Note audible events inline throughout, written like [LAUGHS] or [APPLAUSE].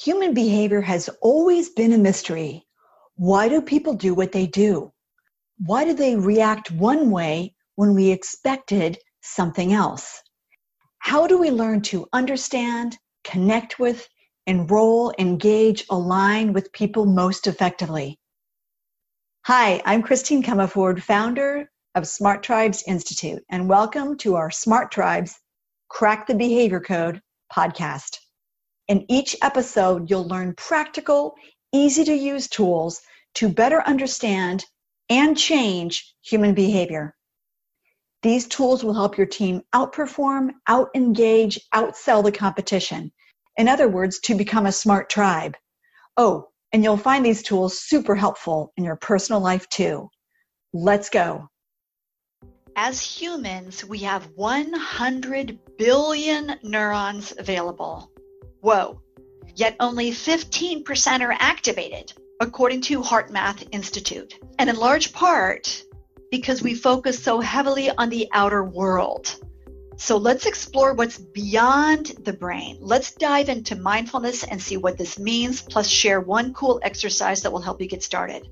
Human behavior has always been a mystery. Why do people do what they do? Why do they react one way when we expected something else? How do we learn to understand, connect with, enroll, engage, align with people most effectively? Hi, I'm Christine Comaford, founder of Smart Tribes Institute, and welcome to our Smart Tribes Crack the Behavior Code podcast. In each episode, you'll learn practical, easy to use tools to better understand and change human behavior. These tools will help your team outperform, out engage, outsell the competition. In other words, to become a smart tribe. Oh, and you'll find these tools super helpful in your personal life too. Let's go. As humans, we have 100 billion neurons available. Whoa. Yet only 15% are activated, according to HeartMath Institute. And in large part because we focus so heavily on the outer world. So let's explore what's beyond the brain. Let's dive into mindfulness and see what this means, plus share one cool exercise that will help you get started.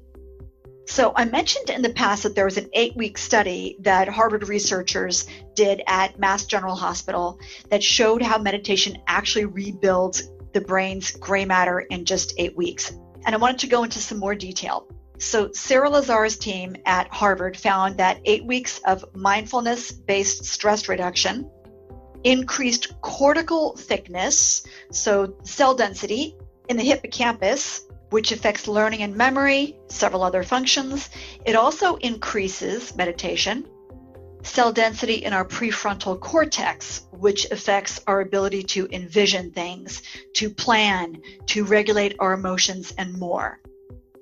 So, I mentioned in the past that there was an eight week study that Harvard researchers did at Mass General Hospital that showed how meditation actually rebuilds the brain's gray matter in just eight weeks. And I wanted to go into some more detail. So, Sara Lazar's team at Harvard found that eight weeks of mindfulness based stress reduction increased cortical thickness, so cell density in the hippocampus, which affects learning and memory, several other functions. It also increases meditation, cell density in our prefrontal cortex, which affects our ability to envision things, to plan, to regulate our emotions, and more.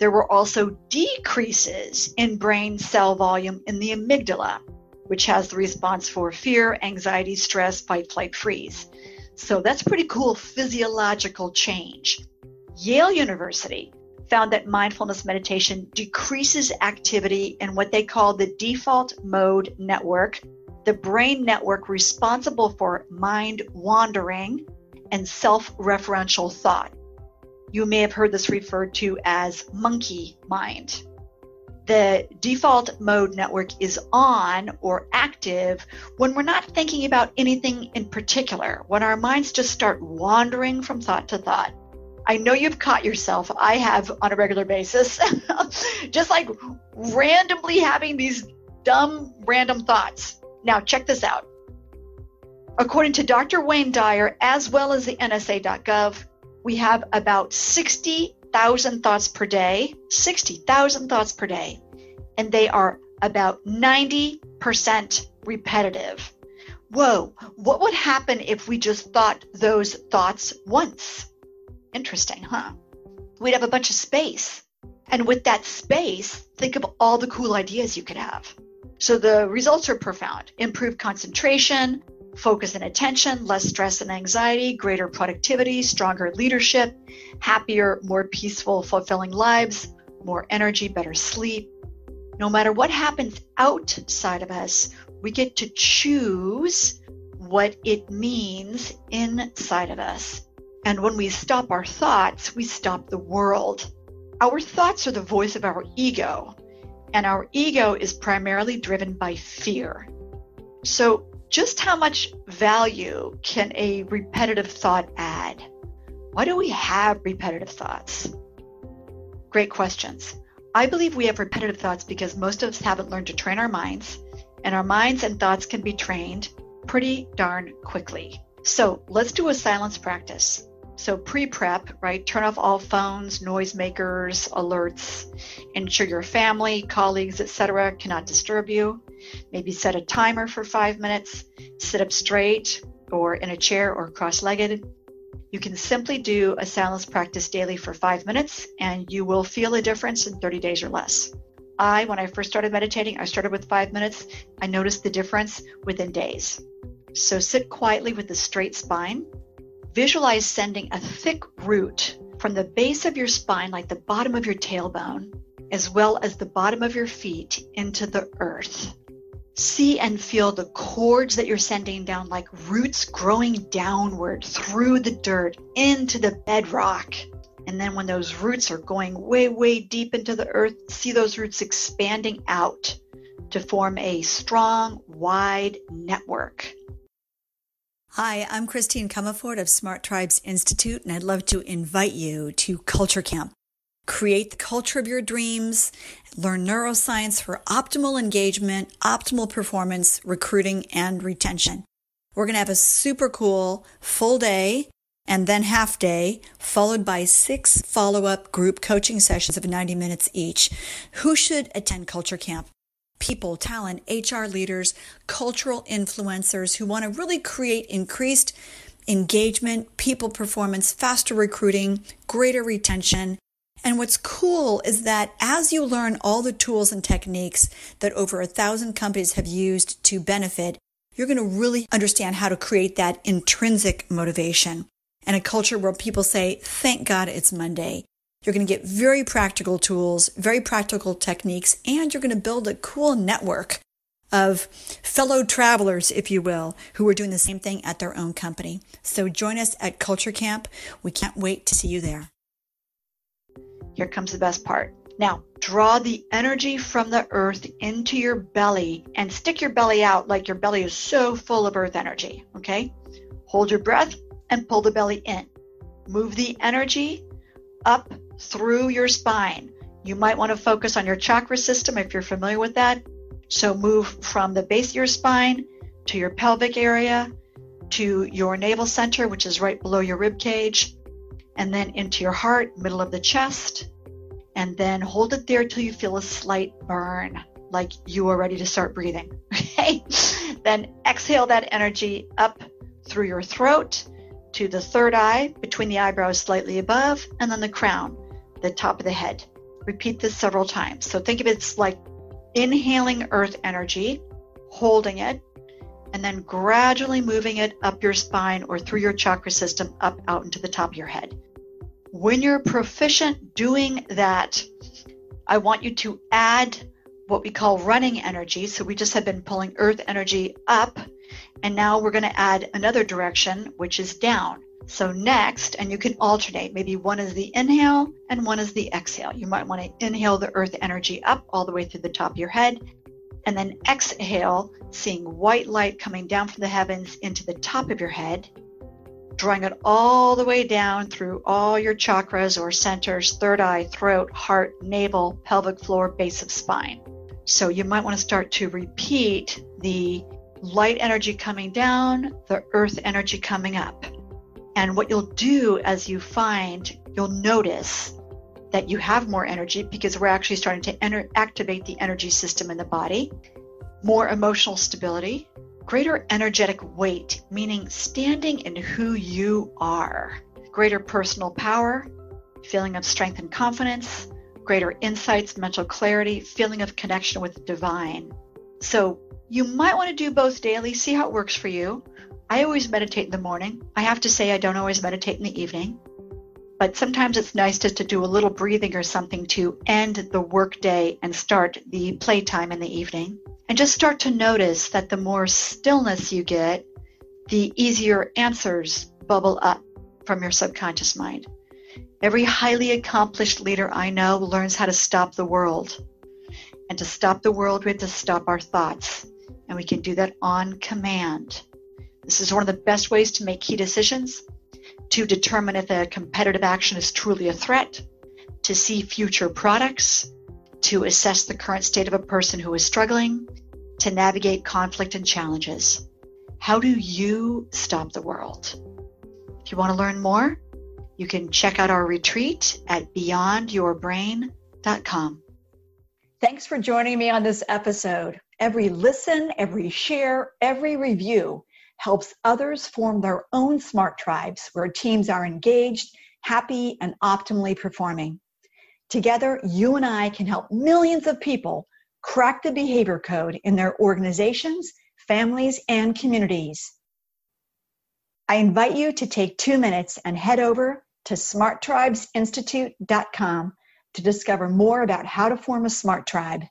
There were also decreases in brain cell volume in the amygdala, which has the response for fear, anxiety, stress, fight, flight, freeze. So that's pretty cool physiological change. Yale University found that mindfulness meditation decreases activity in what they call the default mode network, the brain network responsible for mind wandering and self referential thought. You may have heard this referred to as monkey mind. The default mode network is on or active when we're not thinking about anything in particular, when our minds just start wandering from thought to thought. I know you've caught yourself. I have on a regular basis. [LAUGHS] Just like randomly having these dumb, random thoughts. Now, check this out. According to Dr. Wayne Dyer, as well as the NSA.gov, we have about 60,000 thoughts per day. 60,000 thoughts per day. And they are about 90% repetitive. Whoa, what would happen if we just thought those thoughts once? Interesting, huh? We'd have a bunch of space. And with that space, think of all the cool ideas you could have. So the results are profound improved concentration, focus and attention, less stress and anxiety, greater productivity, stronger leadership, happier, more peaceful, fulfilling lives, more energy, better sleep. No matter what happens outside of us, we get to choose what it means inside of us. And when we stop our thoughts, we stop the world. Our thoughts are the voice of our ego, and our ego is primarily driven by fear. So, just how much value can a repetitive thought add? Why do we have repetitive thoughts? Great questions. I believe we have repetitive thoughts because most of us haven't learned to train our minds, and our minds and thoughts can be trained pretty darn quickly. So let's do a silence practice. So pre-prep, right? Turn off all phones, noisemakers, alerts. Ensure your family, colleagues, etc. cannot disturb you. Maybe set a timer for five minutes. Sit up straight or in a chair or cross-legged. You can simply do a silence practice daily for five minutes and you will feel a difference in 30 days or less. I, when I first started meditating, I started with five minutes. I noticed the difference within days. So sit quietly with a straight spine Visualize sending a thick root from the base of your spine, like the bottom of your tailbone, as well as the bottom of your feet into the earth. see and feel the cords that you're sending down like roots growing downward through the dirt into the bedrock. And then when those roots are going way, way deep into the earth, see those roots expanding out to form a strong, wide network. Hi, I'm Christine Comaford of Smart Tribes Institute, and I'd love to invite you to Culture Camp. Create the culture of your dreams, learn neuroscience for optimal engagement, optimal performance, recruiting, and retention. We're going to have a super cool full day and then half day, followed by six follow up group coaching sessions of 90 minutes each. Who should attend Culture Camp? People, talent, HR leaders, cultural influencers who want to really create increased engagement, people performance, faster recruiting, greater retention, and what's cool is that as you learn all the tools and techniques that over a thousand companies have used to benefit, you're going to really understand how to create that intrinsic motivation and a culture where people say, thank God it's Monday. You're going to get very practical tools, very practical techniques, and you're going to build a cool network of fellow travelers, if you will, who are doing the same thing at their own company. So join us at Culture Camp. We can't wait to see you there. Here comes the best part. Now, draw the energy from the earth into your belly and stick your belly out like your belly is so full of earth energy. Okay? Hold your breath and pull the belly in. Move the energy up through your spine. You might want to focus on your chakra system if you're familiar with that. So move from the base of your spine to your pelvic area to your navel center, which is right below your rib cage, and then into your heart, middle of the chest, and then hold it there till you feel a slight burn, like you are ready to start breathing. [LAUGHS] Okay? then exhale that energy up through your throat to the third eye, between the eyebrows slightly above, and then the crown, the top of the head. Repeat this several times. So think of it like inhaling earth energy, holding it, and then gradually moving it up your spine or through your chakra system up out into the top of your head. When you're proficient doing that, I want you to add what we call running energy. So we just have been pulling earth energy up, and now we're going to add another direction, which is down. So next, and you can alternate, maybe one is the inhale and one is the exhale. You might want to inhale the earth energy up all the way through the top of your head and then exhale, seeing white light coming down from the heavens into the top of your head, drawing it all the way down through all your chakras or centers third eye, throat, heart, navel, pelvic floor, base of spine. So you might want to start to repeat the light energy coming down, the earth energy coming up. And what you'll do as you find, you'll notice that you have more energy because we're actually starting to enter, activate the energy system in the body, more emotional stability, greater energetic weight, meaning standing in who you are, greater personal power, feeling of strength and confidence, greater insights, mental clarity, feeling of connection with the divine. So you might want to do both daily, see how it works for you. I always meditate in the morning. I have to say, I don't always meditate in the evening but sometimes it's nice just to do a little breathing or something to end the workday and start the playtime in the evening. And just start to notice that the more stillness you get, the easier answers bubble up from your subconscious mind. Every highly accomplished leader I know learns how to stop the world. And to stop the world, we have to stop our thoughts. And we can do that on command. This is one of the best ways to make key decisions to determine if a competitive action is truly a threat, to see future products, to assess the current state of a person who is struggling, to navigate conflict and challenges. How do you stop the world? If you want to learn more, you can check out our retreat at beyondyourbrain.com. Thanks for joining me on this episode. Every listen, every share, every review helps others form their own smart tribes where teams are engaged, happy, and optimally performing. Together, you and I can help millions of people crack the behavior code in their organizations, families, and communities. I invite you to take two minutes and head over to smarttribesinstitute.com to discover more about how to form a smart tribe.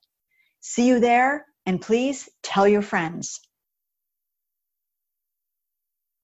See you there And please tell your friends.